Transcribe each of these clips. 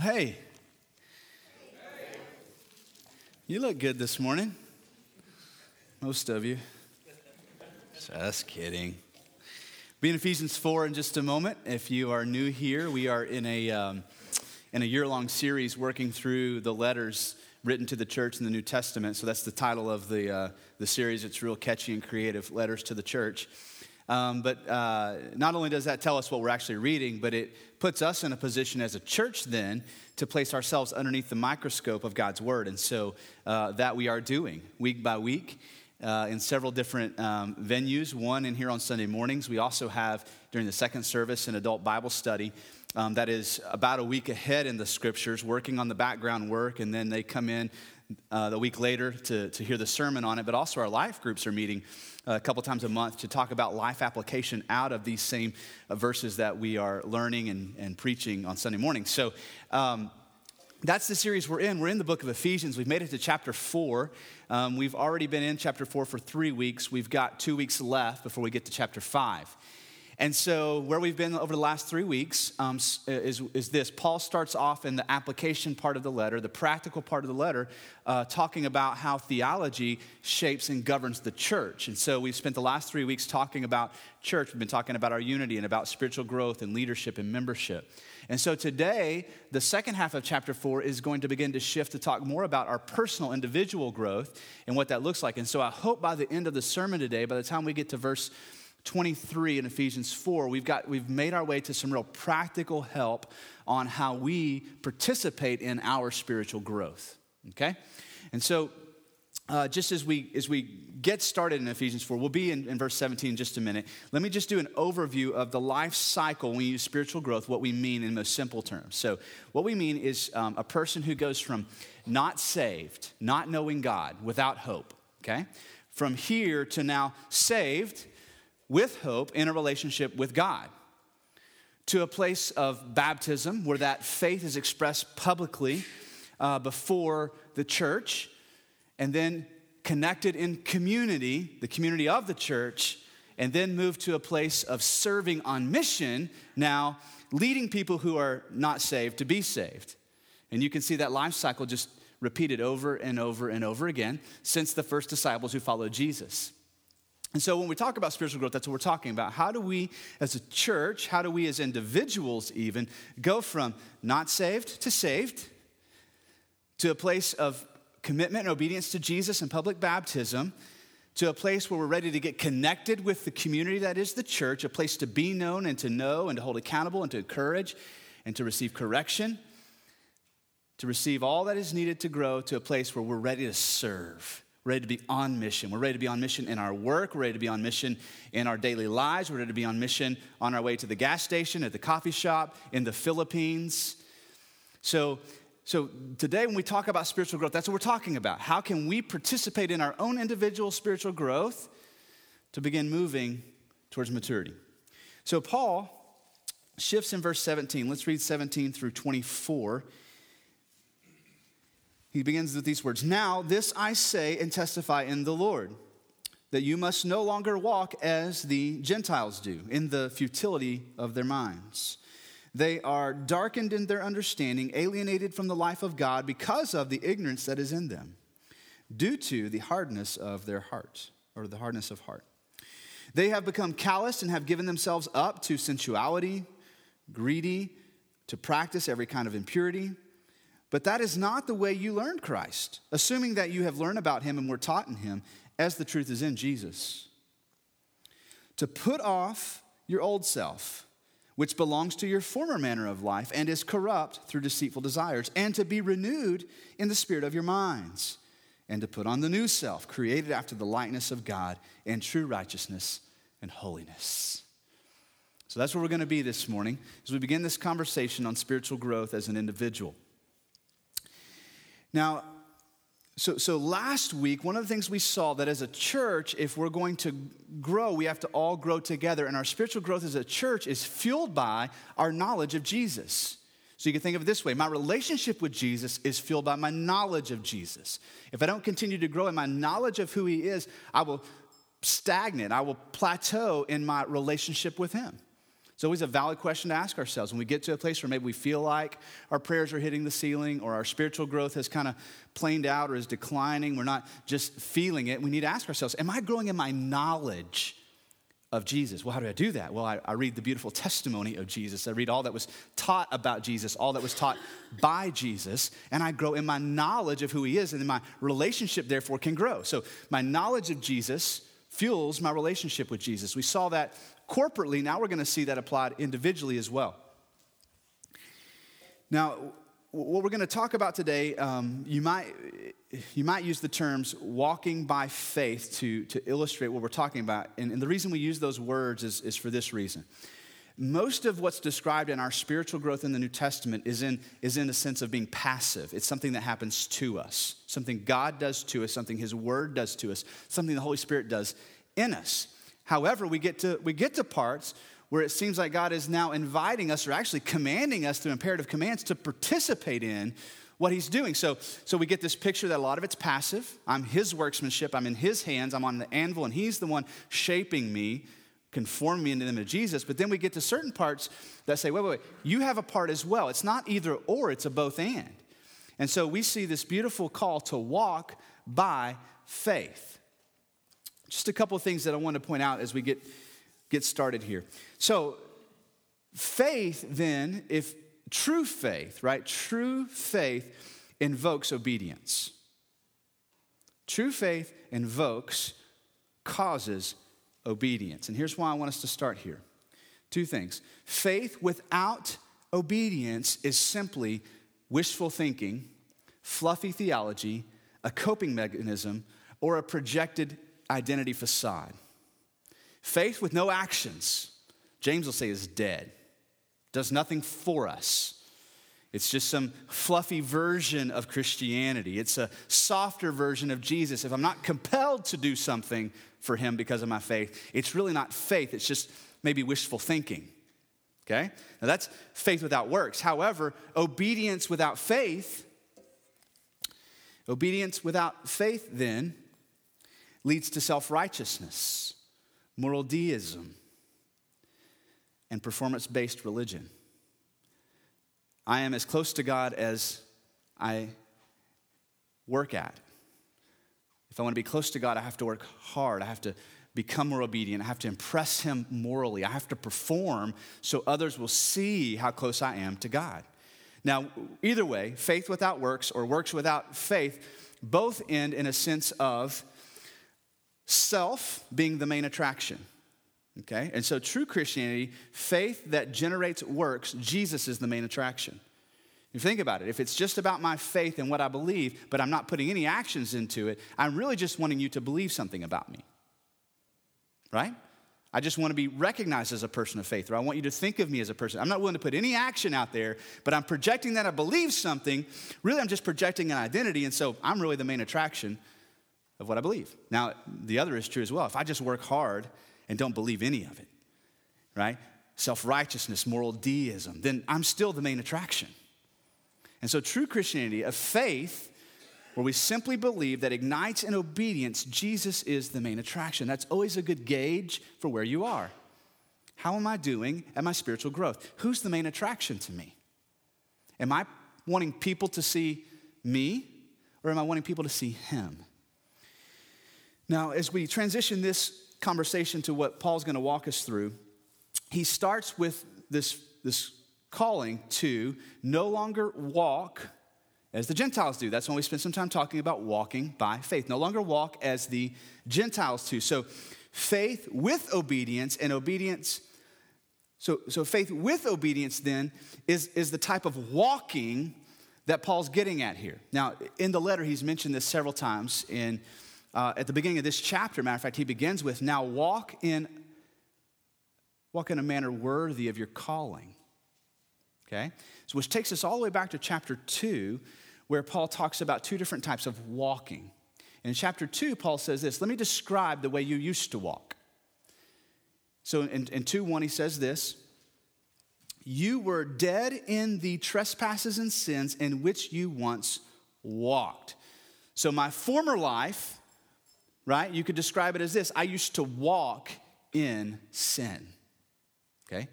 Hey. You look good this morning. Most of you. Just kidding. Be in Ephesians 4 in just a moment. If you are new here, we are in a, um, in a year long series working through the letters written to the church in the New Testament. So that's the title of the, uh, the series. It's real catchy and creative Letters to the Church. Um, but uh, not only does that tell us what we're actually reading, but it puts us in a position as a church then to place ourselves underneath the microscope of God's Word. And so uh, that we are doing week by week. Uh, in several different um, venues, one in here on Sunday mornings. We also have during the second service an adult Bible study um, that is about a week ahead in the scriptures, working on the background work, and then they come in uh, the week later to, to hear the sermon on it. But also, our life groups are meeting a couple times a month to talk about life application out of these same uh, verses that we are learning and, and preaching on Sunday morning. So, um, that's the series we're in. We're in the book of Ephesians. We've made it to chapter four. Um, we've already been in chapter four for three weeks. We've got two weeks left before we get to chapter five. And so, where we've been over the last three weeks um, is, is this Paul starts off in the application part of the letter, the practical part of the letter, uh, talking about how theology shapes and governs the church. And so, we've spent the last three weeks talking about church. We've been talking about our unity and about spiritual growth and leadership and membership. And so, today, the second half of chapter four is going to begin to shift to talk more about our personal, individual growth and what that looks like. And so, I hope by the end of the sermon today, by the time we get to verse 23 in Ephesians 4, we've, got, we've made our way to some real practical help on how we participate in our spiritual growth. Okay? And so, uh, just as we, as we get started in Ephesians 4, we'll be in, in verse 17 in just a minute. Let me just do an overview of the life cycle when we use spiritual growth, what we mean in most simple terms. So, what we mean is um, a person who goes from not saved, not knowing God, without hope, okay? From here to now saved, with hope in a relationship with God to a place of baptism where that faith is expressed publicly uh, before the church and then connected in community, the community of the church, and then move to a place of serving on mission now, leading people who are not saved to be saved. And you can see that life cycle just repeated over and over and over again since the first disciples who followed Jesus. And so when we talk about spiritual growth, that's what we're talking about. How do we, as a church, how do we as individuals even, go from not saved to saved to a place of commitment and obedience to Jesus and public baptism to a place where we're ready to get connected with the community that is the church, a place to be known and to know and to hold accountable and to encourage and to receive correction, to receive all that is needed to grow to a place where we're ready to serve ready to be on mission. We're ready to be on mission in our work. We're ready to be on mission in our daily lives. We're ready to be on mission on our way to the gas station, at the coffee shop, in the Philippines. So, so today, when we talk about spiritual growth, that's what we're talking about. How can we participate in our own individual spiritual growth to begin moving towards maturity? So, Paul shifts in verse 17. Let's read 17 through 24 he begins with these words Now, this I say and testify in the Lord, that you must no longer walk as the Gentiles do, in the futility of their minds. They are darkened in their understanding, alienated from the life of God because of the ignorance that is in them, due to the hardness of their heart, or the hardness of heart. They have become callous and have given themselves up to sensuality, greedy, to practice every kind of impurity. But that is not the way you learned Christ, assuming that you have learned about him and were taught in him, as the truth is in Jesus. To put off your old self, which belongs to your former manner of life and is corrupt through deceitful desires, and to be renewed in the spirit of your minds, and to put on the new self, created after the likeness of God in true righteousness and holiness. So that's where we're going to be this morning as we begin this conversation on spiritual growth as an individual. Now, so, so last week, one of the things we saw that as a church, if we're going to grow, we have to all grow together. And our spiritual growth as a church is fueled by our knowledge of Jesus. So you can think of it this way my relationship with Jesus is fueled by my knowledge of Jesus. If I don't continue to grow in my knowledge of who he is, I will stagnate, I will plateau in my relationship with him. It's always a valid question to ask ourselves when we get to a place where maybe we feel like our prayers are hitting the ceiling or our spiritual growth has kind of planed out or is declining. We're not just feeling it. We need to ask ourselves Am I growing in my knowledge of Jesus? Well, how do I do that? Well, I, I read the beautiful testimony of Jesus. I read all that was taught about Jesus, all that was taught by Jesus, and I grow in my knowledge of who he is, and then my relationship, therefore, can grow. So, my knowledge of Jesus fuels my relationship with Jesus. We saw that corporately, now we're going to see that applied individually as well. Now, what we're going to talk about today, um, you, might, you might use the terms walking by faith to, to illustrate what we're talking about. And, and the reason we use those words is, is for this reason. Most of what's described in our spiritual growth in the New Testament is in, is in a sense of being passive. It's something that happens to us, something God does to us, something His Word does to us, something the Holy Spirit does in us. However, we get to, we get to parts where it seems like God is now inviting us or actually commanding us through imperative commands to participate in what he's doing. So, so we get this picture that a lot of it's passive. I'm his workmanship, I'm in his hands, I'm on the anvil, and he's the one shaping me, conforming me into the image of Jesus. But then we get to certain parts that say, wait, wait, wait, you have a part as well. It's not either or, it's a both and. And so we see this beautiful call to walk by faith. Just a couple of things that I want to point out as we get, get started here. So, faith, then, if true faith, right? True faith invokes obedience. True faith invokes, causes obedience. And here's why I want us to start here two things. Faith without obedience is simply wishful thinking, fluffy theology, a coping mechanism, or a projected identity facade. Faith with no actions, James will say, is dead, does nothing for us. It's just some fluffy version of Christianity. It's a softer version of Jesus. If I'm not compelled to do something for him because of my faith, it's really not faith, it's just maybe wishful thinking. Okay? Now that's faith without works. However, obedience without faith, obedience without faith then leads to self righteousness, moral deism, and performance based religion. I am as close to God as I work at. If I want to be close to God, I have to work hard. I have to become more obedient. I have to impress Him morally. I have to perform so others will see how close I am to God. Now, either way, faith without works or works without faith both end in a sense of self being the main attraction. Okay? And so, true Christianity, faith that generates works, Jesus is the main attraction. You think about it. If it's just about my faith and what I believe, but I'm not putting any actions into it, I'm really just wanting you to believe something about me. Right? I just want to be recognized as a person of faith, or I want you to think of me as a person. I'm not willing to put any action out there, but I'm projecting that I believe something. Really, I'm just projecting an identity, and so I'm really the main attraction of what I believe. Now, the other is true as well. If I just work hard and don't believe any of it, right? Self righteousness, moral deism, then I'm still the main attraction. And so, true Christianity, a faith where we simply believe that ignites in obedience, Jesus is the main attraction. That's always a good gauge for where you are. How am I doing at my spiritual growth? Who's the main attraction to me? Am I wanting people to see me, or am I wanting people to see Him? Now, as we transition this conversation to what Paul's going to walk us through, he starts with this, this calling to no longer walk as the Gentiles do. That's when we spend some time talking about walking by faith. No longer walk as the Gentiles do. So, faith with obedience and obedience. So, so faith with obedience then is, is the type of walking that Paul's getting at here. Now, in the letter, he's mentioned this several times in uh, at the beginning of this chapter, matter of fact, he begins with, Now walk in, walk in a manner worthy of your calling. Okay? So, which takes us all the way back to chapter 2, where Paul talks about two different types of walking. In chapter 2, Paul says this Let me describe the way you used to walk. So in, in 2 1, he says this You were dead in the trespasses and sins in which you once walked. So, my former life, right? You could describe it as this I used to walk in sin. Okay?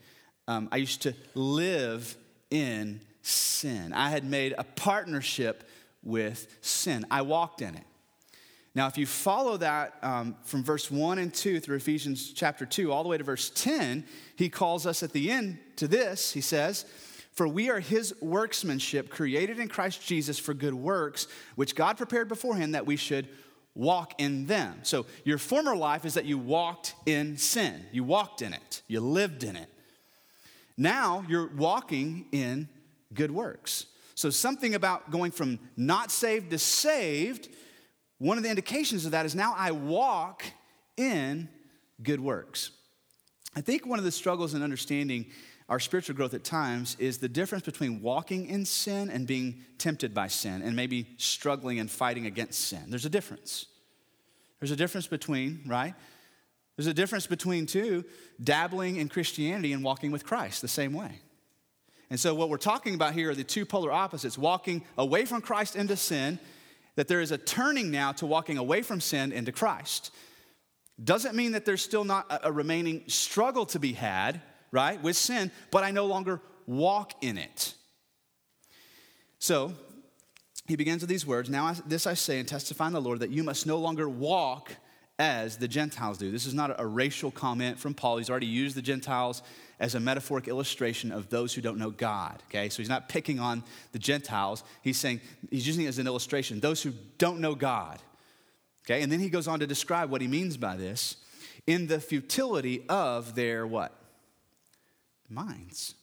um, I used to live in sin. I had made a partnership with sin. I walked in it. Now, if you follow that um, from verse 1 and 2 through Ephesians chapter 2, all the way to verse 10, he calls us at the end to this. He says, For we are his workmanship, created in Christ Jesus for good works, which God prepared beforehand that we should walk in them. So, your former life is that you walked in sin, you walked in it, you lived in it. Now you're walking in good works. So, something about going from not saved to saved one of the indications of that is now I walk in good works. I think one of the struggles in understanding our spiritual growth at times is the difference between walking in sin and being tempted by sin and maybe struggling and fighting against sin. There's a difference. There's a difference between, right? There's a difference between, two, dabbling in Christianity and walking with Christ the same way. And so, what we're talking about here are the two polar opposites walking away from Christ into sin that there is a turning now to walking away from sin into Christ. Doesn't mean that there's still not a, remaining struggle to be had, right, with sin, but I no longer walk in it. So, he begins with these words Now, this I say and testify in the Lord that you must no longer walk as the Gentiles do. This is not a racial comment from Paul. He's already used the Gentiles as a metaphoric illustration of those who don't know God. Okay, so he's not picking on the Gentiles. He's saying, he's using it as an illustration, those who don't know God. Okay, and then he goes on to describe what he means by this in the futility of their what? Minds.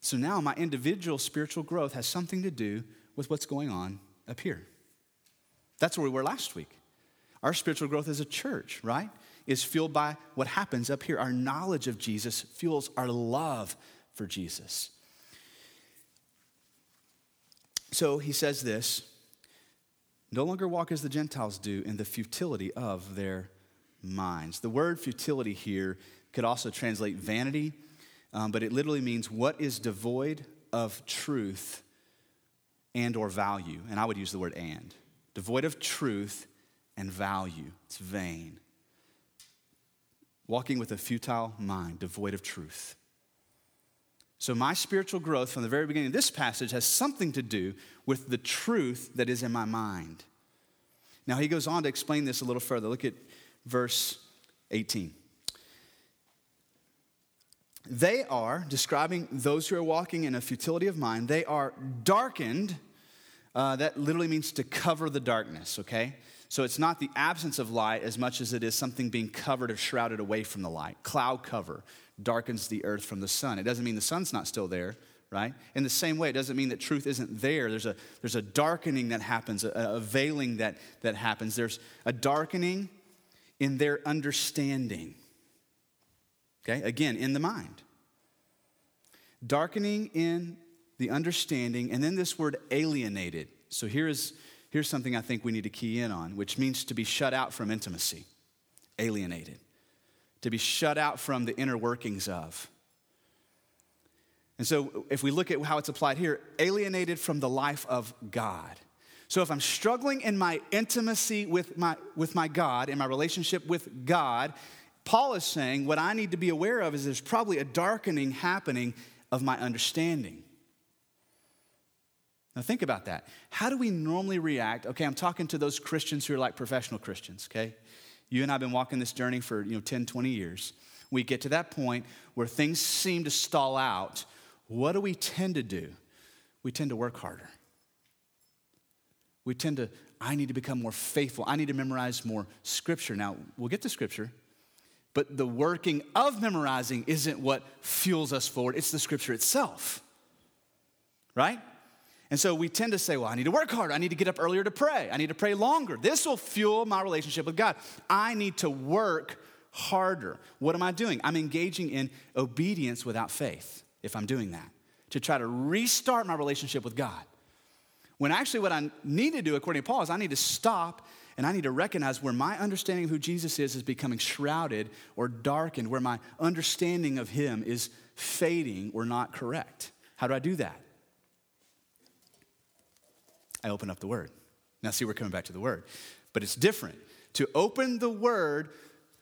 So now my individual spiritual growth has something to do with what's going on up here. That's where we were last week. Our spiritual growth as a church, right? is fueled by what happens up here. Our knowledge of Jesus fuels our love for Jesus. So he says this no longer walk as the Gentiles do in the futility of their minds. The word futility here could also translate vanity, um, but it literally means what is devoid of truth and or value. And I would use the word and. Devoid of truth and value. It's vain walking with a futile mind, devoid of truth. So, my spiritual growth from the very beginning of this passage has something to do with the truth that is in my mind. Now, he goes on to explain this a little further. Look at verse 18. They are, describing those who are walking in a futility of mind, they are darkened. Uh, that literally means to cover the darkness, okay? So it's not the absence of light as much as it is something being covered or shrouded away from the light. Cloud cover darkens the earth from the sun. It doesn't mean the sun's not still there, right? In the same way, it doesn't mean that truth isn't there. There's a, there's a darkening that happens, a, a veiling that, that happens. There's a darkening in their understanding. Okay, again, in the mind. Darkening in the understanding, and then this word alienated. So here is here's something I think we need to key in on, which means to be shut out from intimacy, alienated, to be shut out from the inner workings of. And so, if we look at how it's applied here, alienated from the life of God. So, if I'm struggling in my intimacy with my, with my God, in my relationship with God, Paul is saying what I need to be aware of is there's probably a darkening happening of my understanding. Now, think about that. How do we normally react? Okay, I'm talking to those Christians who are like professional Christians, okay? You and I have been walking this journey for, you know, 10, 20 years. We get to that point where things seem to stall out. What do we tend to do? We tend to work harder. We tend to, I need to become more faithful. I need to memorize more scripture. Now, we'll get to scripture, but the working of memorizing isn't what fuels us forward, it's the scripture itself, right? And so we tend to say, well, I need to work harder. I need to get up earlier to pray. I need to pray longer. This will fuel my relationship with God. I need to work harder. What am I doing? I'm engaging in obedience without faith if I'm doing that to try to restart my relationship with God. When actually, what I need to do, according to Paul, is I need to stop and I need to recognize where my understanding of who Jesus is is becoming shrouded or darkened, where my understanding of him is fading or not correct. How do I do that? I open up the Word. Now, see, we're coming back to the Word. But it's different. To open the Word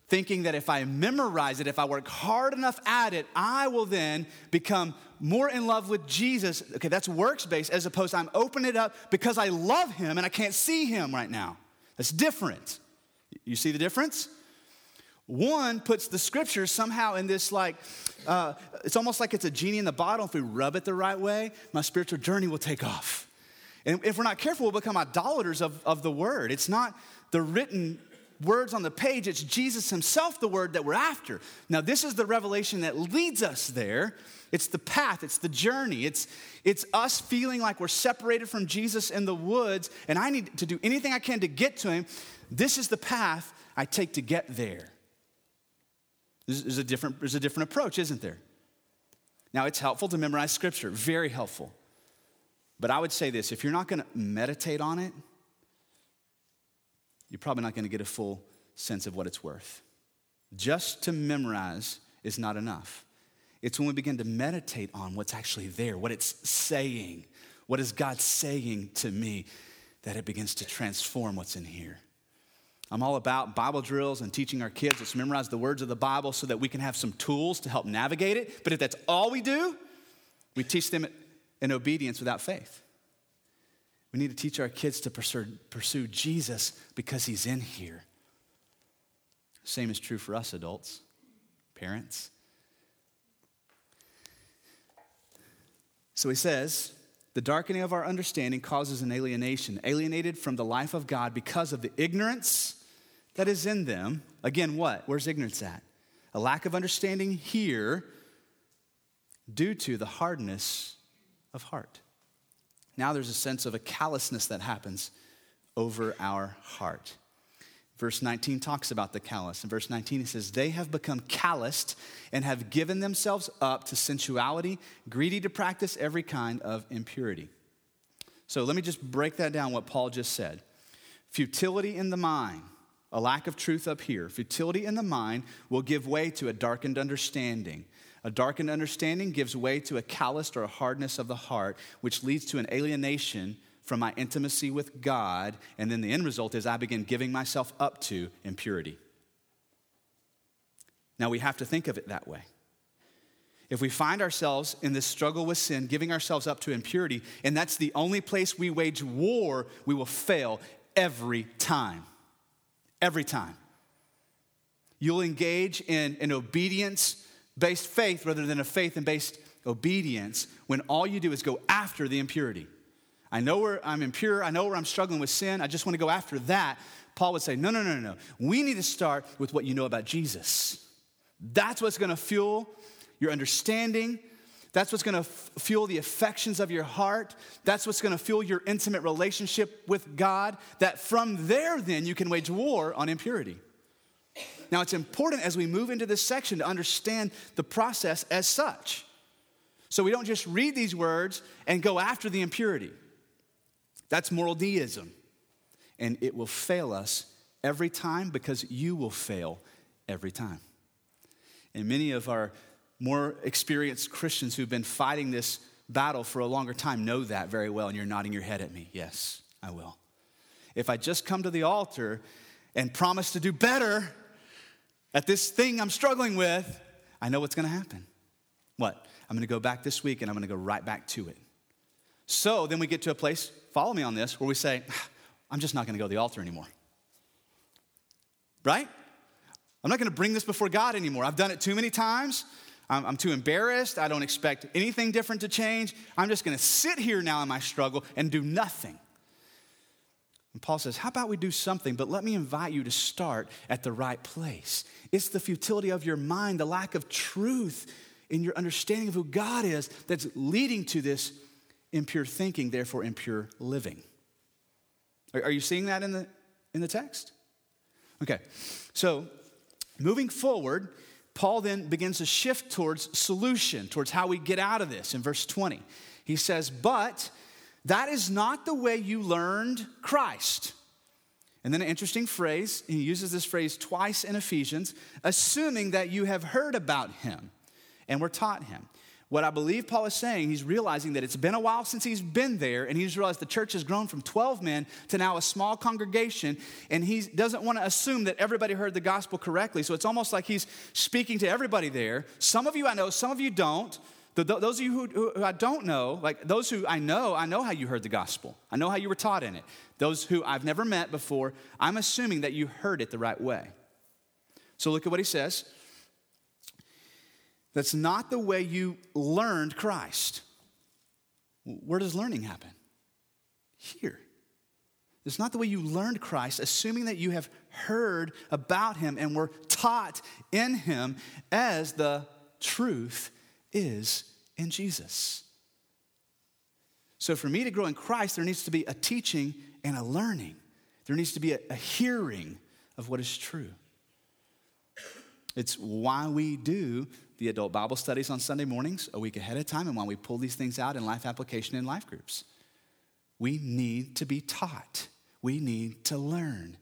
thinking that if I memorize it, if I work hard enough at it, I will then become more in love with Jesus. Okay, that's works based as opposed to I'm opening it up because I love him and I can't see him right now. That's different. You see the difference? One puts the scriptures somehow in this like, uh, it's almost like it's a genie in the bottle. If we rub it the right way, my spiritual journey will take off. And if we're not careful, we'll become idolaters of, of the word. It's not the written words on the page, it's Jesus himself, the word that we're after. Now, this is the revelation that leads us there. It's the path, it's the journey. It's, it's us feeling like we're separated from Jesus in the woods, and I need to do anything I can to get to him. This is the path I take to get there. There's a different, there's a different approach, isn't there? Now, it's helpful to memorize scripture, very helpful. But I would say this if you're not going to meditate on it, you're probably not going to get a full sense of what it's worth. Just to memorize is not enough. It's when we begin to meditate on what's actually there, what it's saying, what is God saying to me, that it begins to transform what's in here. I'm all about Bible drills and teaching our kids to memorize the words of the Bible so that we can have some tools to help navigate it. But if that's all we do, we teach them in obedience without faith. We need to teach our kids to pursue, Jesus because he's in here. Same is true for us adults, parents. So he says, the darkening of our understanding causes an alienation, alienated from the life of God because of the ignorance that is in them. Again, what? Where's ignorance at? A lack of understanding here due to the hardness of heart. Now there's a sense of a callousness that happens over our heart. Verse 19 talks about the callous. In verse 19, it says, They have become calloused and have given themselves up to sensuality, greedy to practice every kind of impurity. So let me just break that down, what Paul just said. Futility in the mind, a lack of truth up here. Futility in the mind will give way to a darkened understanding. A darkened understanding gives way to a calloused or a hardness of the heart, which leads to an alienation from my intimacy with God. And then the end result is I begin giving myself up to impurity. Now we have to think of it that way. If we find ourselves in this struggle with sin, giving ourselves up to impurity, and that's the only place we wage war, we will fail every time. Every time. You'll engage in, in obedience based faith rather than a faith and based obedience when all you do is go after the impurity. I know where I'm impure, I know where I'm struggling with sin, I just want to go after that. Paul would say, no, no, no, no. We need to start with what you know about Jesus. That's what's going to fuel your understanding. That's what's going to f- fuel the affections of your heart. That's what's going to fuel your intimate relationship with God. That from there, then, you can wage war on impurity. Now, it's important as we move into this section to understand the process as such. So we don't just read these words and go after the impurity. That's moral deism. And it will fail us every time because you will fail every time. And many of our more experienced Christians who've been fighting this battle for a longer time know that very well, and you're nodding your head at me. Yes, I will. If I just come to the altar and promise to do better, at this thing I'm struggling with, I know what's going to happen. What? I'm going to go back this week and I'm going to go right back to it. So then we get to a place, follow me on this, where we say, ah, I'm just not going to go to the altar anymore. Right? I'm not going to bring this before God anymore. I've done it too many times. I'm, I'm too embarrassed. I don't expect anything different to change. I'm just going to sit here now in my struggle and do nothing. And Paul says, How about we do something, but let me invite you to start at the right place. It's the futility of your mind, the lack of truth in your understanding of who God is that's leading to this impure thinking, therefore impure living. Are, are you seeing that in the, in the text? Okay, so moving forward, Paul then begins to shift towards solution, towards how we get out of this in verse 20. He says, But that is not the way you learned Christ. And then an interesting phrase, he uses this phrase twice in Ephesians, assuming that you have heard about him and were taught him. What I believe Paul is saying, he's realizing that it's been a while since he's been there, and he's realized the church has grown from 12 men to now a small congregation, and he doesn't want to assume that everybody heard the gospel correctly. So it's almost like he's speaking to everybody there. Some of you I know, some of you don't. Those of you who, who I don't know, like those who I know, I know how you heard the gospel. I know how you were taught in it. Those who I've never met before, I'm assuming that you heard it the right way. So look at what he says. That's not the way you learned Christ. Where does learning happen? Here. It's not the way you learned Christ, assuming that you have heard about him and were taught in him as the truth is in Jesus. So, for me to grow in Christ, there needs to be a teaching and a learning. There needs to be a, a hearing of what is true. It's why we do the adult Bible studies on Sunday mornings a week ahead of time and why we pull these things out in life application and life groups. We need to be taught, we need to learn.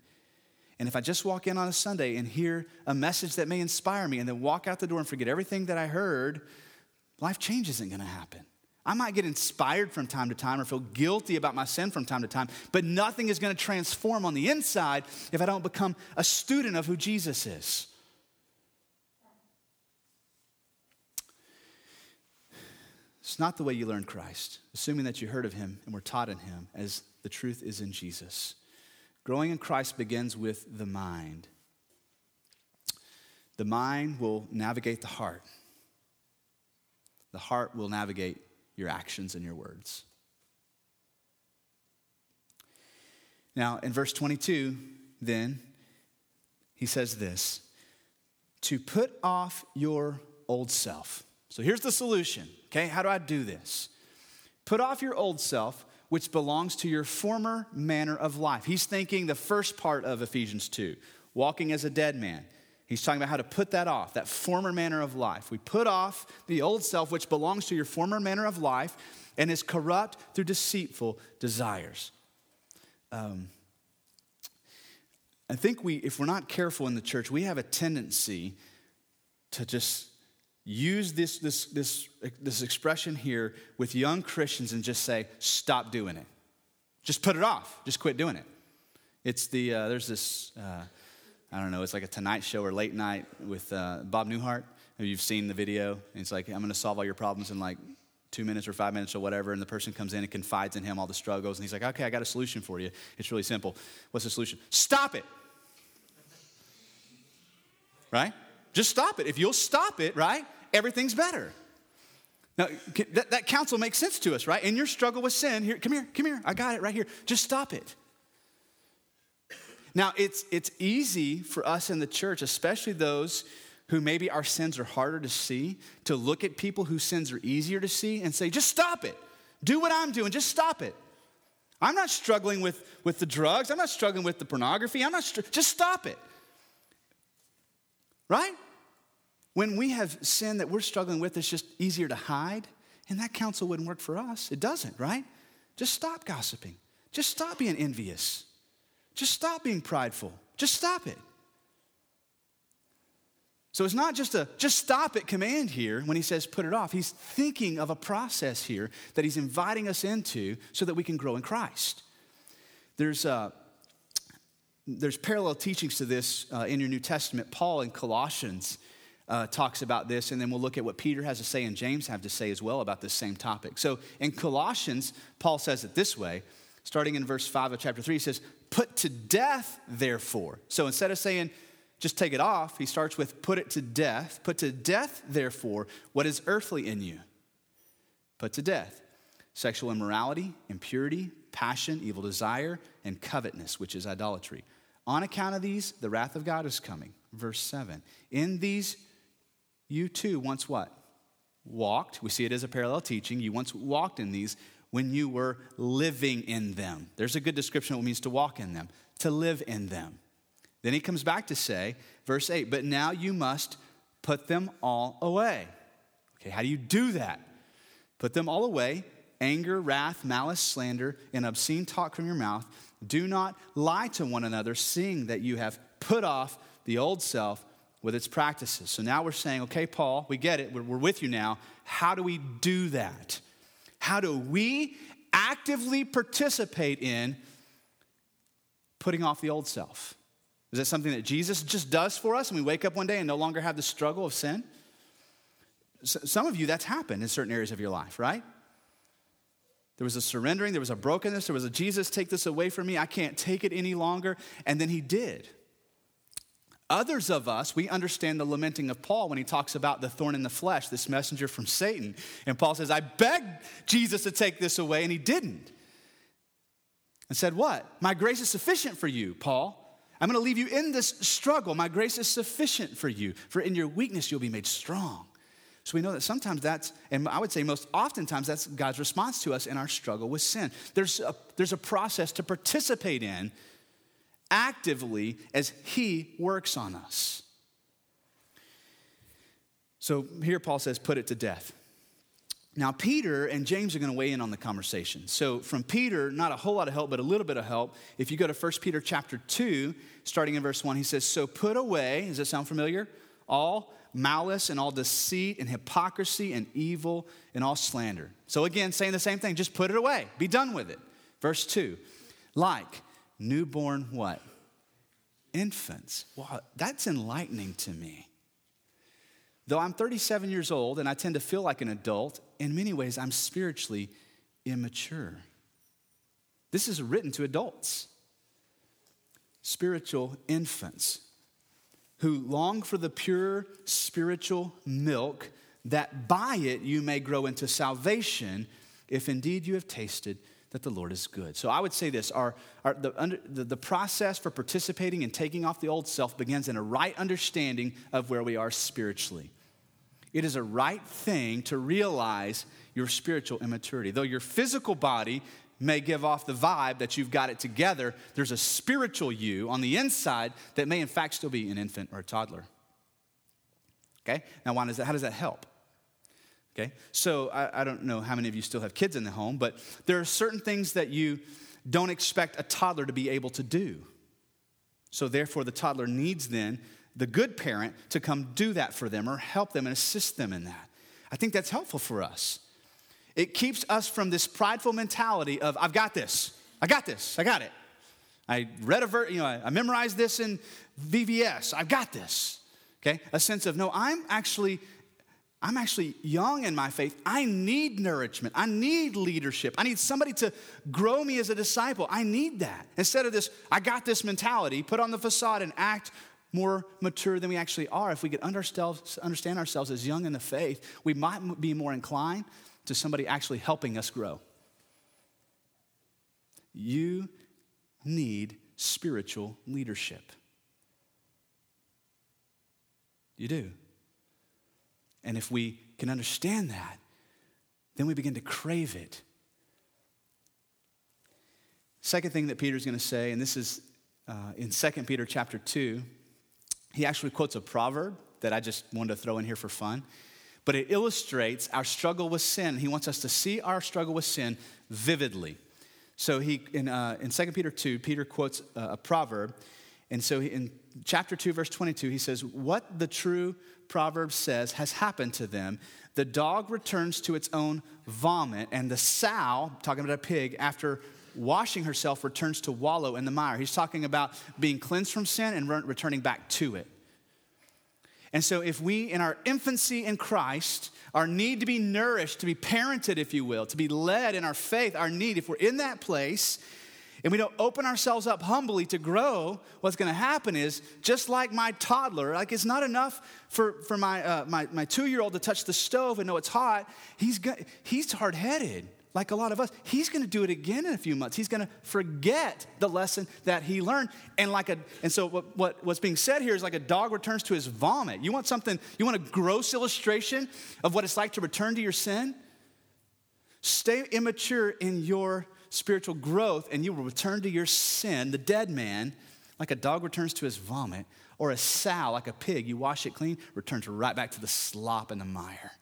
And if I just walk in on a Sunday and hear a message that may inspire me and then walk out the door and forget everything that I heard, life change isn't going to happen. I might get inspired from time to time or feel guilty about my sin from time to time, but nothing is going to transform on the inside if I don't become a student of who Jesus is. It's not the way you learn Christ, assuming that you heard of him and were taught in him as the truth is in Jesus. Growing in Christ begins with the mind. The mind will navigate the heart. The heart will navigate your actions and your words. Now, in verse 22, then, he says this to put off your old self. So here's the solution Okay, how do I do this? Put off your old self, which belongs to your former manner of life. He's thinking the first part of Ephesians 2, walking as a dead man. He's talking about how to put that off, that former manner of life. We put off the old self, which belongs to your former manner of life and is corrupt through deceitful desires. Um, I think we, if we're not careful in the church, we have a tendency to just use this, this, this, this expression here with young Christians and just say, stop doing it. Just put it off. Just quit doing it. It's the, uh, there's this, uh, I don't know, it's like a Tonight Show or late night with uh, Bob Newhart. You've seen the video. And it's like, I'm going to solve all your problems in like two minutes or five minutes or whatever. And the person comes in and confides in him all the struggles. And he's like, okay, I got a solution for you. It's really simple. What's the solution? Stop it. Right? Just stop it. If you'll stop it, right? everything's better. Now, that, that counsel makes sense to us, right? In your struggle with sin, here, come here, come here, I got it right here. Just stop it. Now, it's, it's easy for us in the church, especially those who maybe our sins are harder to see, to look at people whose sins are easier to see and say, just stop it. Do what I'm doing, just stop it. I'm not struggling with, with the drugs, I'm not struggling with the pornography, I'm not, str- just stop it. Right? When we have sin that we're struggling with, it's just easier to hide, and that counsel wouldn't work for us. It doesn't, right? Just stop gossiping. Just stop being envious. Just stop being prideful. Just stop it. So it's not just a just stop it command here when he says put it off. He's thinking of a process here that he's inviting us into so that we can grow in Christ. There's, uh, there's parallel teachings to this uh, in your New Testament. Paul in Colossians uh, talks about this, and then we'll look at what Peter has to say and James have to say as well about this same topic. So in Colossians, Paul says it this way, starting in verse 5 of chapter 3, he says, Put to death, therefore. So instead of saying, just take it off, he starts with, Put it to death. Put to death, therefore, what is earthly in you. Put to death sexual immorality, impurity, passion, evil desire, and covetousness, which is idolatry. On account of these, the wrath of God is coming. Verse 7. In these you too once what? Walked. We see it as a parallel teaching. You once walked in these when you were living in them. There's a good description of what it means to walk in them, to live in them. Then he comes back to say, verse 8, but now you must put them all away. Okay, how do you do that? Put them all away anger, wrath, malice, slander, and obscene talk from your mouth. Do not lie to one another, seeing that you have put off the old self with its practices. So now we're saying, okay, Paul, we get it, we're, we're with you now. How do we do that? How do we actively participate in putting off the old self? Is that something that Jesus just does for us and we wake up one day and no longer have the struggle of sin? Some of you, that's happened in certain areas of your life, right? There was a surrendering, there was a brokenness, there was a Jesus, take this away from me. I can't take it any longer. And then he did. Others of us, we understand the lamenting of Paul when he talks about the thorn in the flesh, this messenger from Satan. And Paul says, I begged Jesus to take this away, and he didn't. And said, What? My grace is sufficient for you, Paul. I'm going to leave you in this struggle. My grace is sufficient for you, for in your weakness you'll be made strong. So we know that sometimes that's, and I would say most oftentimes, that's God's response to us in our struggle with sin. There's a, there's a process to participate in actively as He works on us. So here Paul says, put it to death. Now, Peter and James are going to weigh in on the conversation. So, from Peter, not a whole lot of help, but a little bit of help. If you go to 1 Peter chapter 2, starting in verse 1, he says, So put away, does that sound familiar? All malice and all deceit and hypocrisy and evil and all slander. So, again, saying the same thing, just put it away, be done with it. Verse 2, like newborn what? Infants. Wow, that's enlightening to me. Though I'm 37 years old and I tend to feel like an adult, in many ways I'm spiritually immature. This is written to adults, spiritual infants who long for the pure spiritual milk, that by it you may grow into salvation, if indeed you have tasted that the Lord is good. So I would say this our, our the, under, the, the process for participating and taking off the old self begins in a right understanding of where we are spiritually. It is a right thing to realize your spiritual immaturity. Though your physical body may give off the vibe that you've got it together, there's a spiritual you on the inside that may, in fact, still be an infant or a toddler. Okay? Now, why does that, how does that help? Okay, so I, I, don't know how many of you still have kids in the home, but there are certain things that you don't expect a toddler to be able to do. So therefore, the toddler needs then the good parent to come do that for them or help them and assist them in that. I think that's helpful for us. It keeps us from this prideful mentality of, I've got this, I got this, I got it. I read a verse, you know, I memorized this in VBS, I've got this. Okay? A sense of, no, I'm actually I'm actually young in my faith. I need nourishment. I need leadership. I need somebody to grow me as a disciple. I need that. Instead of this, I got this mentality, put on the facade and act more mature than we actually are. If we could understand ourselves as young in the faith, we might be more inclined to somebody actually helping us grow. You need spiritual leadership. You do. And if we can understand that, then we begin to crave it. Second thing that Peter's going to say, and this is uh, in 2 Peter chapter 2, he actually quotes a proverb that I just wanted to throw in here for fun. But it illustrates our struggle with sin. He wants us to see our struggle with sin vividly. So he in, uh, in 2 Peter 2, Peter quotes a, a proverb. And so in chapter 2, verse 22, he says, What the true proverb says has happened to them. The dog returns to its own vomit, and the sow, talking about a pig, after washing herself, returns to wallow in the mire. He's talking about being cleansed from sin and returning back to it. And so, if we, in our infancy in Christ, our need to be nourished, to be parented, if you will, to be led in our faith, our need, if we're in that place, and we don't open ourselves up humbly to grow, what's going to happen is just like my toddler, like it's not enough for, for my, uh, my, my two year old to touch the stove and know it's hot. He's, he's hard headed, like a lot of us. He's going to do it again in a few months. He's going to forget the lesson that he learned. And, like a, and so, what, what, what's being said here is like a dog returns to his vomit. You want something, you want a gross illustration of what it's like to return to your sin? Stay immature in your spiritual growth, and you will return to your sin, the dead man, like a dog returns to his vomit, or a sow, like a pig, you wash it clean, returns right back to the slop and the mire.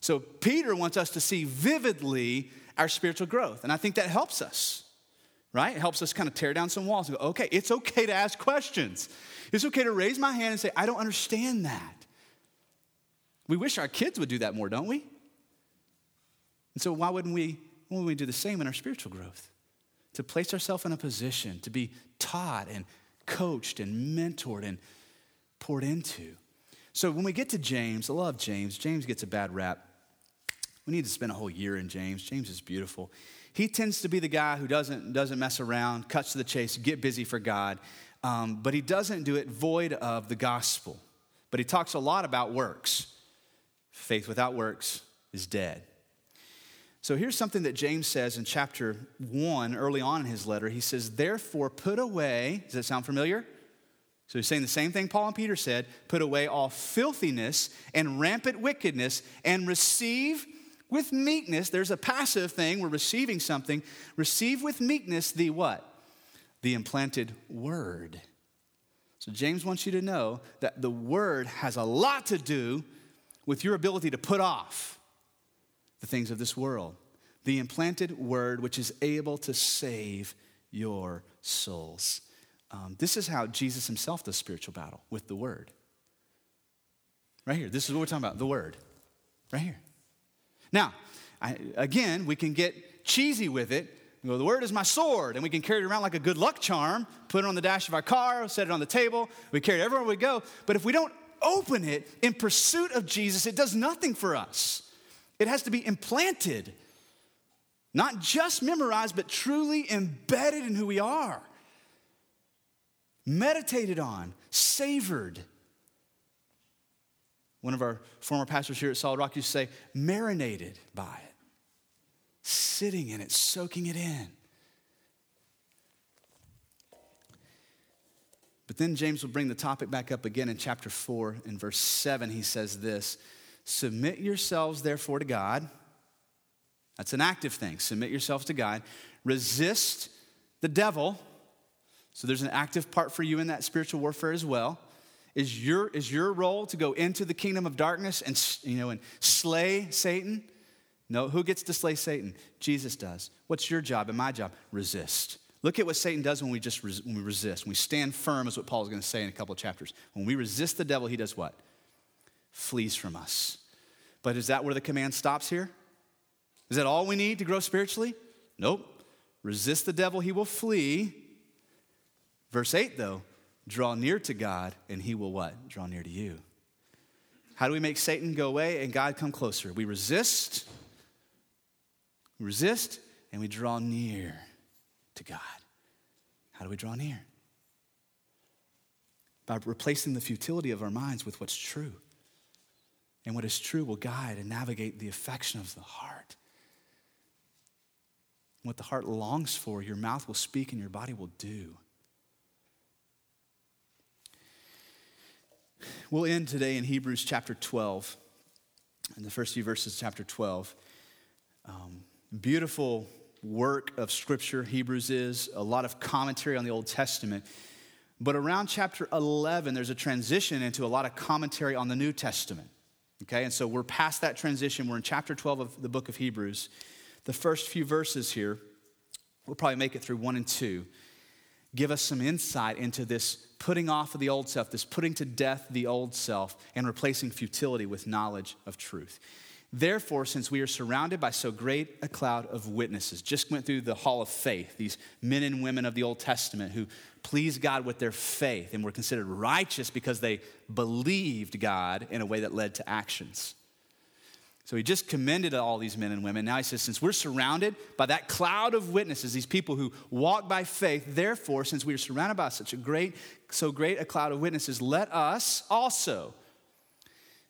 So Peter wants us to see vividly our spiritual growth, and I think that helps us. right? It helps us kind of tear down some walls and go, okay, it's okay to ask questions. It's okay to raise my hand and say, I don't understand that. We wish our kids would do that more, don't we? And so, why wouldn't we, wouldn't we do the same in our spiritual growth? To place ourselves in a position to be taught and coached and mentored and poured into. So, when we get to James, I love James. James gets a bad rap. We need to spend a whole year in James. James is beautiful. He tends to be the guy who doesn't, doesn't mess around, cuts to the chase, get busy for God, um, but he doesn't do it void of the gospel. But he talks a lot about works. Faith without works is dead. So here's something that James says in chapter 1, early on in his letter. He says, Therefore, put away, does that sound familiar? So he's saying the same thing Paul and Peter said put away all filthiness and rampant wickedness and receive with meekness. There's a passive thing, we're receiving something. Receive with meekness the what? The implanted word. So James wants you to know that the word has a lot to do with your ability to put off the things of this world. The implanted word, which is able to save your souls. Um, this is how Jesus himself does spiritual battle with the word. Right here. This is what we're talking about the word. Right here. Now, I, again, we can get cheesy with it. Go, the word is my sword, and we can carry it around like a good luck charm, put it on the dash of our car, set it on the table. We carry it everywhere we go. But if we don't open it in pursuit of Jesus, it does nothing for us. It has to be implanted, not just memorized, but truly embedded in who we are, meditated on, savored. One of our former pastors here at Solid Rock used to say, marinated by it, sitting in it, soaking it in. But then James will bring the topic back up again in chapter 4. In verse 7, he says this Submit yourselves, therefore, to God. That's an active thing. Submit yourselves to God. Resist the devil. So there's an active part for you in that spiritual warfare as well. Is your, is your role to go into the kingdom of darkness and, you know, and slay Satan? No, who gets to slay Satan? Jesus does. What's your job and my job? Resist. Look at what Satan does when we just res- when we resist. When we stand firm, is what Paul is going to say in a couple of chapters. When we resist the devil, he does what? Flees from us. But is that where the command stops here? Is that all we need to grow spiritually? Nope. Resist the devil, he will flee. Verse 8, though, draw near to God, and he will what? Draw near to you. How do we make Satan go away and God come closer? We resist, resist, and we draw near to God. How do we draw near? By replacing the futility of our minds with what's true. And what is true will guide and navigate the affection of the heart. What the heart longs for, your mouth will speak and your body will do. We'll end today in Hebrews chapter 12, in the first few verses of chapter 12. Um, beautiful work of Scripture, Hebrews is, a lot of commentary on the Old Testament. But around chapter 11, there's a transition into a lot of commentary on the New Testament. Okay, and so we're past that transition. We're in chapter 12 of the book of Hebrews. The first few verses here, we'll probably make it through one and two, give us some insight into this putting off of the old self, this putting to death the old self, and replacing futility with knowledge of truth. Therefore, since we are surrounded by so great a cloud of witnesses, just went through the hall of faith, these men and women of the Old Testament who pleased God with their faith and were considered righteous because they believed God in a way that led to actions. So he just commended all these men and women. Now he says, since we're surrounded by that cloud of witnesses, these people who walk by faith, therefore, since we are surrounded by such a great, so great a cloud of witnesses, let us also.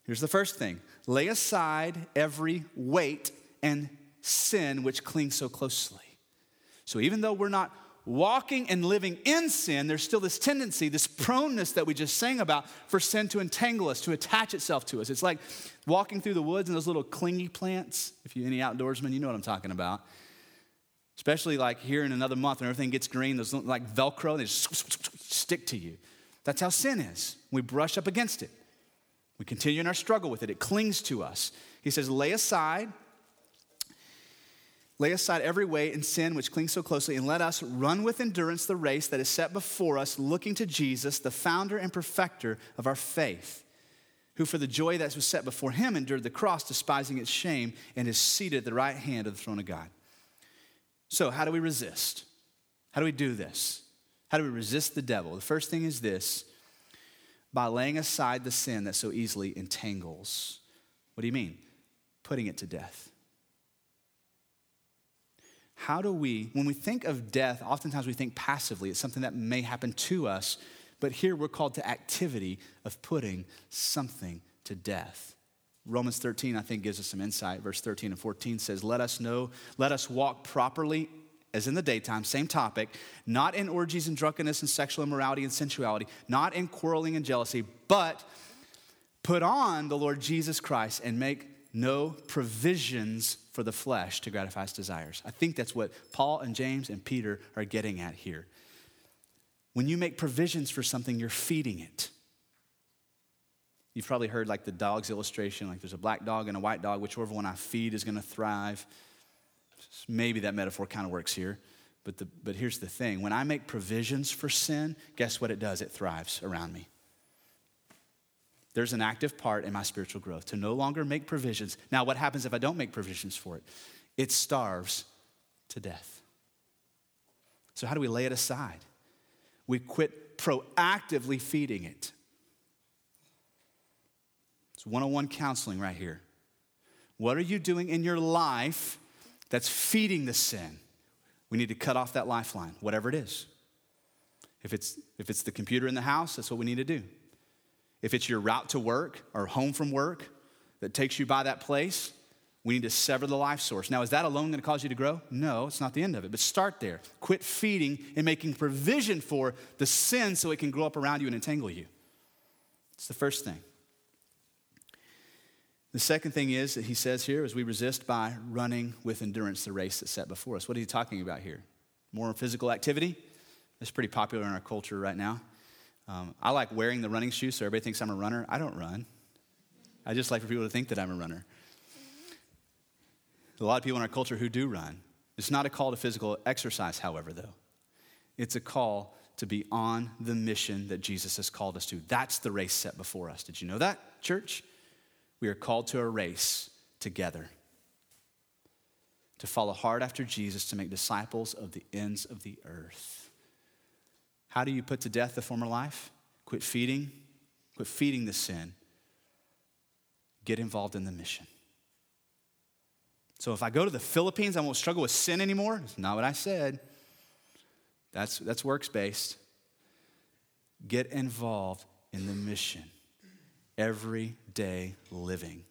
Here's the first thing lay aside every weight and sin which clings so closely. So even though we're not walking and living in sin, there's still this tendency, this proneness that we just sang about for sin to entangle us, to attach itself to us. It's like walking through the woods and those little clingy plants. If you're any outdoorsman, you know what I'm talking about. Especially like here in another month when everything gets green, those like Velcro, they just stick to you. That's how sin is. We brush up against it. We continue in our struggle with it. It clings to us. He says, lay aside Lay aside every weight and sin which clings so closely, and let us run with endurance the race that is set before us, looking to Jesus, the founder and perfecter of our faith, who for the joy that was set before him endured the cross, despising its shame, and is seated at the right hand of the throne of God. So, how do we resist? How do we do this? How do we resist the devil? The first thing is this by laying aside the sin that so easily entangles. What do you mean? Putting it to death. How do we, when we think of death, oftentimes we think passively. It's something that may happen to us, but here we're called to activity of putting something to death. Romans 13, I think, gives us some insight. Verse 13 and 14 says, Let us know, let us walk properly as in the daytime, same topic, not in orgies and drunkenness and sexual immorality and sensuality, not in quarreling and jealousy, but put on the Lord Jesus Christ and make no provisions for the flesh to gratify its desires. I think that's what Paul and James and Peter are getting at here. When you make provisions for something, you're feeding it. You've probably heard like the dog's illustration, like there's a black dog and a white dog, whichever one I feed is going to thrive. Maybe that metaphor kind of works here. But, the, but here's the thing when I make provisions for sin, guess what it does? It thrives around me. There's an active part in my spiritual growth to no longer make provisions. Now, what happens if I don't make provisions for it? It starves to death. So, how do we lay it aside? We quit proactively feeding it. It's 101 counseling right here. What are you doing in your life that's feeding the sin, we need to cut off that lifeline, whatever it is. If it's, if it's the computer in the house, that's what we need to do. If it's your route to work or home from work that takes you by that place, we need to sever the life source. Now, is that alone going to cause you to grow? No, it's not the end of it. But start there. Quit feeding and making provision for the sin so it can grow up around you and entangle you. It's the first thing. The second thing is that he says here is we resist by running with endurance the race that's set before us. What are you talking about here? More physical activity? That's pretty popular in our culture right now. Um, I like wearing the running shoes so everybody thinks I'm a runner. I don't run. I just like for people to think that I'm a runner. A lot of people in our culture who do run. It's not a call to physical exercise, however, though. It's a call to be on the mission that Jesus has called us to. That's the race set before us. Did you know that, church? We are called to a race together to follow hard after Jesus, to make disciples of the ends of the earth. How do you put to death the former life? Quit feeding, quit feeding the sin. Get involved in the mission. So if I go to the Philippines, I won't struggle with sin anymore. That's not what I said. That's, that's works based. Get involved in the mission everyday living.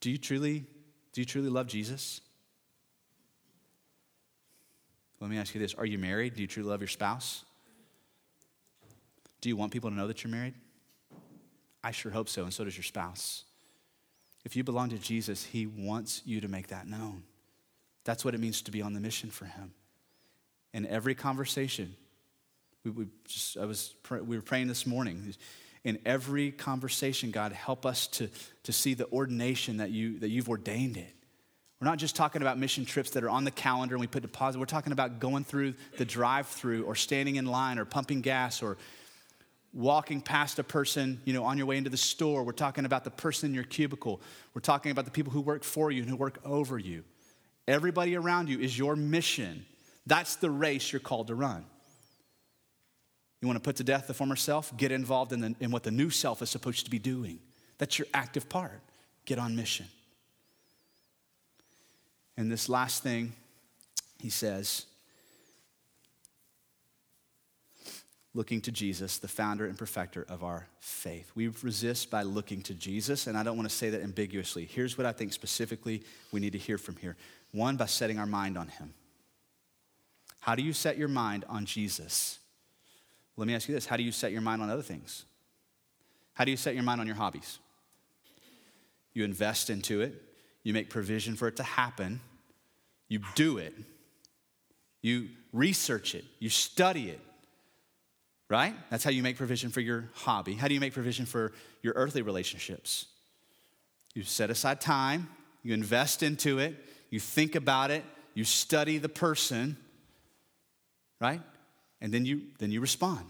Do you truly, do you truly love Jesus? Let me ask you this Are you married? Do you truly love your spouse? Do you want people to know that you're married? I sure hope so, and so does your spouse. If you belong to Jesus, He wants you to make that known. That's what it means to be on the mission for Him. In every conversation, we, we just, I was, we were praying this morning in every conversation, God, help us to, to see the ordination that, you, that you've ordained it. We're not just talking about mission trips that are on the calendar and we put deposit. We're talking about going through the drive through or standing in line or pumping gas or walking past a person, you know, on your way into the store. We're talking about the person in your cubicle. We're talking about the people who work for you and who work over you. Everybody around you is your mission. That's the race you're called to run. You want to put to death the former self? Get involved in, the, in what the new self is supposed to be doing. That's your active part. Get on mission. And this last thing, he says, looking to Jesus, the founder and perfecter of our faith. We resist by looking to Jesus, and I don't want to say that ambiguously. Here's what I think specifically we need to hear from here one, by setting our mind on him. How do you set your mind on Jesus? Let me ask you this how do you set your mind on other things? How do you set your mind on your hobbies? You invest into it, you make provision for it to happen, you do it, you research it, you study it, right? That's how you make provision for your hobby. How do you make provision for your earthly relationships? You set aside time, you invest into it, you think about it, you study the person, right? And then you then you respond.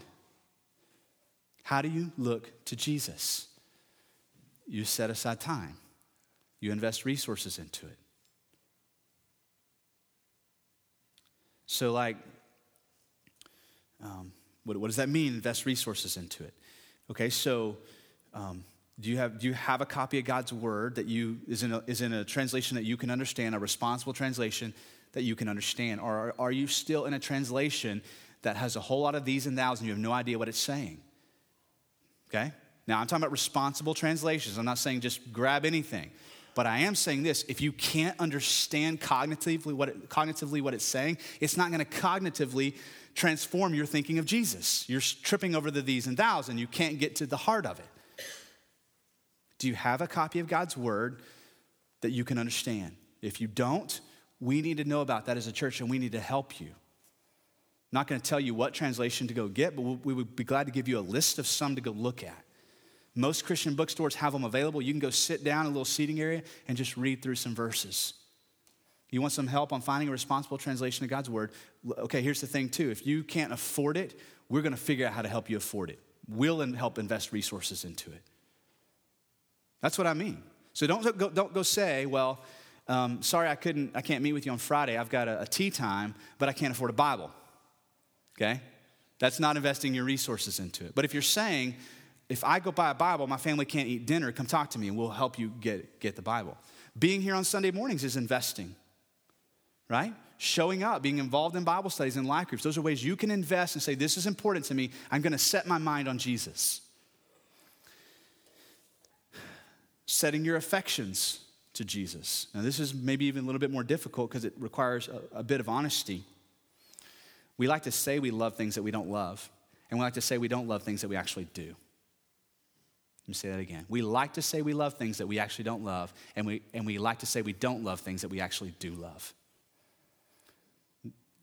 How do you look to Jesus? You set aside time. You invest resources into it. So, like, um, what, what, does that mean? Invest resources into it. Okay, so um, do you have do you have a copy of God's word that you is in a, is in a translation that you can understand, a responsible translation that you can understand, or are, are you still in a translation that has a whole lot of thees and thous and you have no idea what it's saying? Okay, now I'm talking about responsible translations. I'm not saying just grab anything. But I am saying this if you can't understand cognitively what, it, cognitively what it's saying, it's not going to cognitively transform your thinking of Jesus. You're tripping over the thees and thous, and you can't get to the heart of it. Do you have a copy of God's word that you can understand? If you don't, we need to know about that as a church, and we need to help you. I'm not going to tell you what translation to go get, but we would be glad to give you a list of some to go look at. Most Christian bookstores have them available. You can go sit down in a little seating area and just read through some verses. You want some help on finding a responsible translation of God's word? Okay, here's the thing, too. If you can't afford it, we're going to figure out how to help you afford it. We'll help invest resources into it. That's what I mean. So don't go, don't go say, well, um, sorry, I couldn't, I can't meet with you on Friday. I've got a, a tee time, but I can't afford a Bible. Okay? That's not investing your resources into it. But if you're saying, if I go buy a Bible, my family can't eat dinner, come talk to me and we'll help you get, get the Bible. Being here on Sunday mornings is investing, right? Showing up, being involved in Bible studies and life groups, those are ways you can invest and say, This is important to me. I'm going to set my mind on Jesus. Setting your affections to Jesus. Now, this is maybe even a little bit more difficult because it requires a, a bit of honesty. We like to say we love things that we don't love, and we like to say we don't love things that we actually do. Let me say that again. We like to say we love things that we actually don't love, and we, and we like to say we don't love things that we actually do love.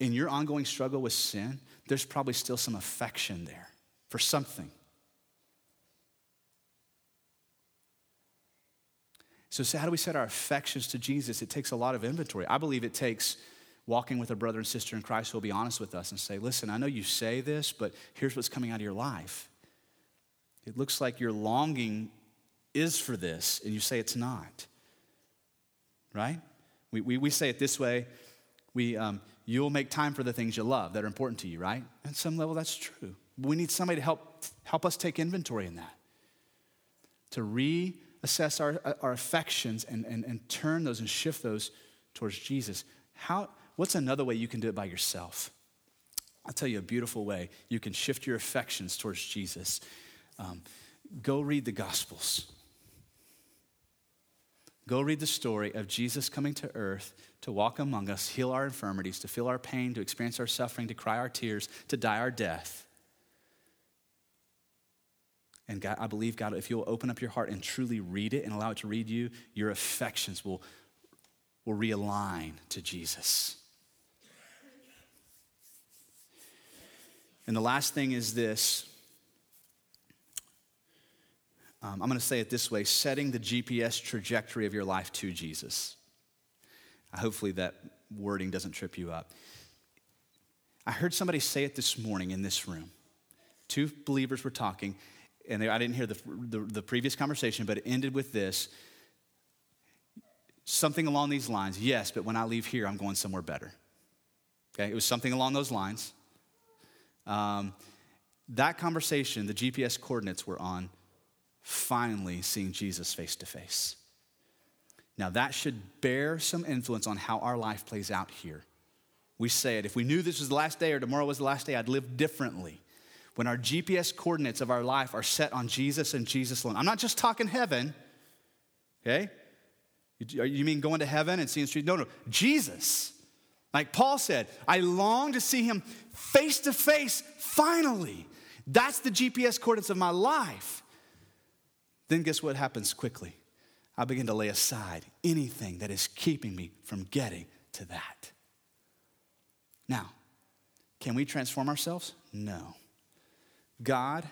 In your ongoing struggle with sin, there's probably still some affection there for something. So, so, how do we set our affections to Jesus? It takes a lot of inventory. I believe it takes walking with a brother and sister in Christ who will be honest with us and say, listen, I know you say this, but here's what's coming out of your life. It looks like your longing is for this, and you say it's not. Right? We, we, we say it this way we, um, you'll make time for the things you love that are important to you, right? At some level, that's true. We need somebody to help, help us take inventory in that, to reassess our, our affections and, and, and turn those and shift those towards Jesus. How, what's another way you can do it by yourself? I'll tell you a beautiful way you can shift your affections towards Jesus. Um, go read the Gospels. Go read the story of Jesus coming to earth to walk among us, heal our infirmities, to feel our pain, to experience our suffering, to cry our tears, to die our death. And God, I believe, God, if you'll open up your heart and truly read it and allow it to read you, your affections will, will realign to Jesus. And the last thing is this um, I'm going to say it this way setting the GPS trajectory of your life to Jesus. Hopefully, that wording doesn't trip you up. I heard somebody say it this morning in this room. Two believers were talking, and they, I didn't hear the, the, the previous conversation, but it ended with this something along these lines yes, but when I leave here, I'm going somewhere better. Okay, it was something along those lines. Um, that conversation, the GPS coordinates were on finally seeing Jesus face to face. Now, that should bear some influence on how our life plays out here. We say it if we knew this was the last day or tomorrow was the last day, I'd live differently. When our GPS coordinates of our life are set on Jesus and Jesus alone. I'm not just talking heaven, okay? You mean going to heaven and seeing street? No, no, Jesus. Like Paul said, I long to see him face to face finally. That's the GPS coordinates of my life. Then guess what happens quickly? I begin to lay aside anything that is keeping me from getting to that. Now, can we transform ourselves? No. God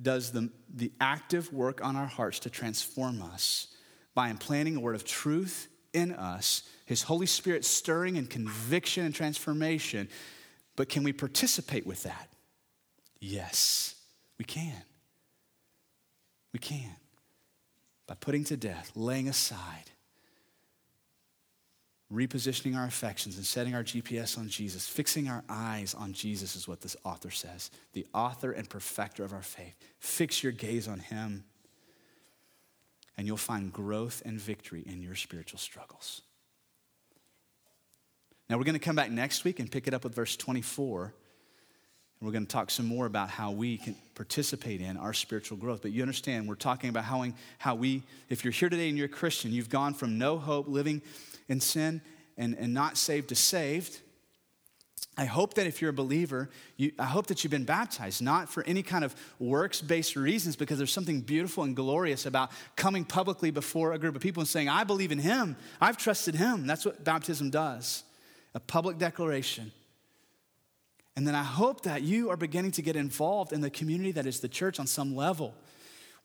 does the, the active work on our hearts to transform us by implanting a word of truth in us, His Holy Spirit stirring and conviction and transformation. But can we participate with that? Yes, we can. We can. By putting to death, laying aside, repositioning our affections and setting our GPS on Jesus, fixing our eyes on Jesus is what this author says. The author and perfecter of our faith. Fix your gaze on Him, and you'll find growth and victory in your spiritual struggles. Now, we're going to come back next week and pick it up with verse 24. And we're going to talk some more about how we can participate in our spiritual growth. But you understand, we're talking about how, how we, if you're here today and you're a Christian, you've gone from no hope, living in sin, and, and not saved to saved. I hope that if you're a believer, you, I hope that you've been baptized, not for any kind of works based reasons, because there's something beautiful and glorious about coming publicly before a group of people and saying, I believe in Him, I've trusted Him. That's what baptism does a public declaration. And then I hope that you are beginning to get involved in the community that is the church on some level.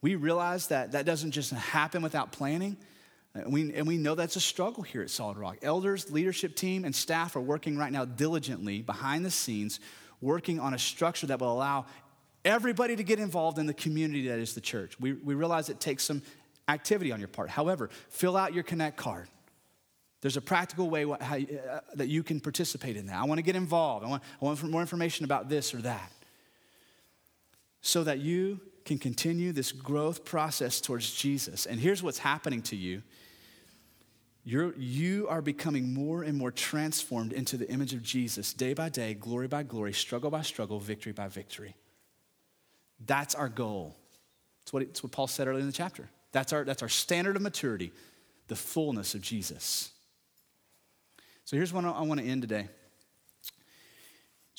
We realize that that doesn't just happen without planning. And we, and we know that's a struggle here at Solid Rock. Elders, leadership team, and staff are working right now diligently behind the scenes, working on a structure that will allow everybody to get involved in the community that is the church. We, we realize it takes some activity on your part. However, fill out your Connect card. There's a practical way how, uh, that you can participate in that. I want to get involved. I want, I want more information about this or that. So that you can continue this growth process towards Jesus. And here's what's happening to you you're, you are becoming more and more transformed into the image of Jesus day by day, glory by glory, struggle by struggle, victory by victory. That's our goal. It's what, it's what Paul said earlier in the chapter. That's our, that's our standard of maturity, the fullness of Jesus. So here's what I want to end today.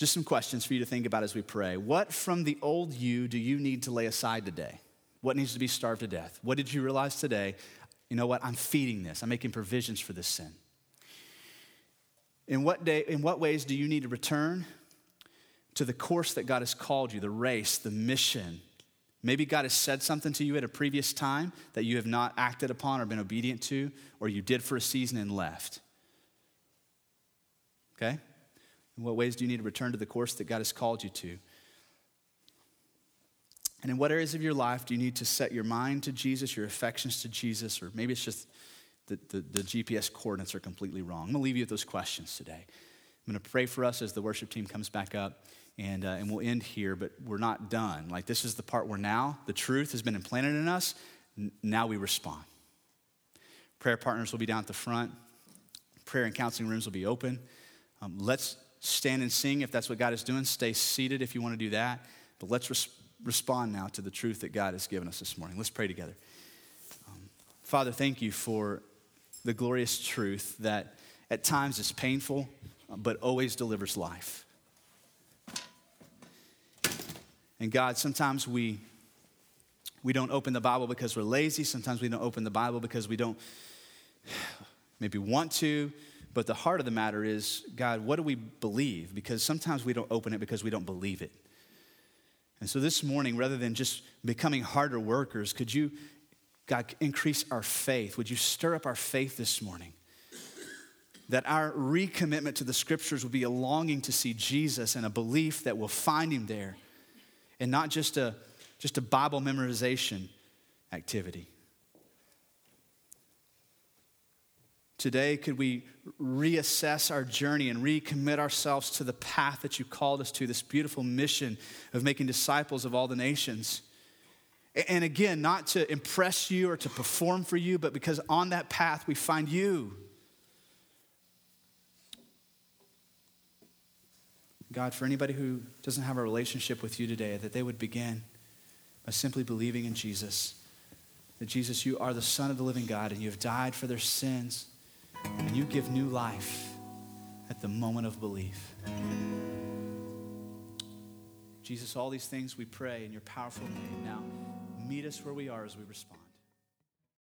Just some questions for you to think about as we pray. What from the old you do you need to lay aside today? What needs to be starved to death? What did you realize today? You know what? I'm feeding this. I'm making provisions for this sin. In what, day, in what ways do you need to return to the course that God has called you, the race, the mission? Maybe God has said something to you at a previous time that you have not acted upon or been obedient to, or you did for a season and left. Okay? In what ways do you need to return to the course that God has called you to? And in what areas of your life do you need to set your mind to Jesus, your affections to Jesus, or maybe it's just the, the, the GPS coordinates are completely wrong? I'm going to leave you with those questions today. I'm going to pray for us as the worship team comes back up, and, uh, and we'll end here, but we're not done. Like, this is the part where now the truth has been implanted in us, N- now we respond. Prayer partners will be down at the front, prayer and counseling rooms will be open. Um, let's stand and sing if that's what God is doing. Stay seated if you want to do that. But let's res- respond now to the truth that God has given us this morning. Let's pray together. Um, Father, thank you for the glorious truth that at times is painful, uh, but always delivers life. And God, sometimes we, we don't open the Bible because we're lazy. Sometimes we don't open the Bible because we don't maybe want to. But the heart of the matter is, God, what do we believe? Because sometimes we don't open it because we don't believe it. And so this morning, rather than just becoming harder workers, could you, God, increase our faith? Would you stir up our faith this morning? That our recommitment to the scriptures will be a longing to see Jesus and a belief that we'll find him there and not just a, just a Bible memorization activity. Today, could we reassess our journey and recommit ourselves to the path that you called us to, this beautiful mission of making disciples of all the nations? And again, not to impress you or to perform for you, but because on that path we find you. God, for anybody who doesn't have a relationship with you today, that they would begin by simply believing in Jesus. That Jesus, you are the Son of the living God and you have died for their sins and you give new life at the moment of belief. Jesus, all these things we pray in your powerful name. Now, meet us where we are as we respond.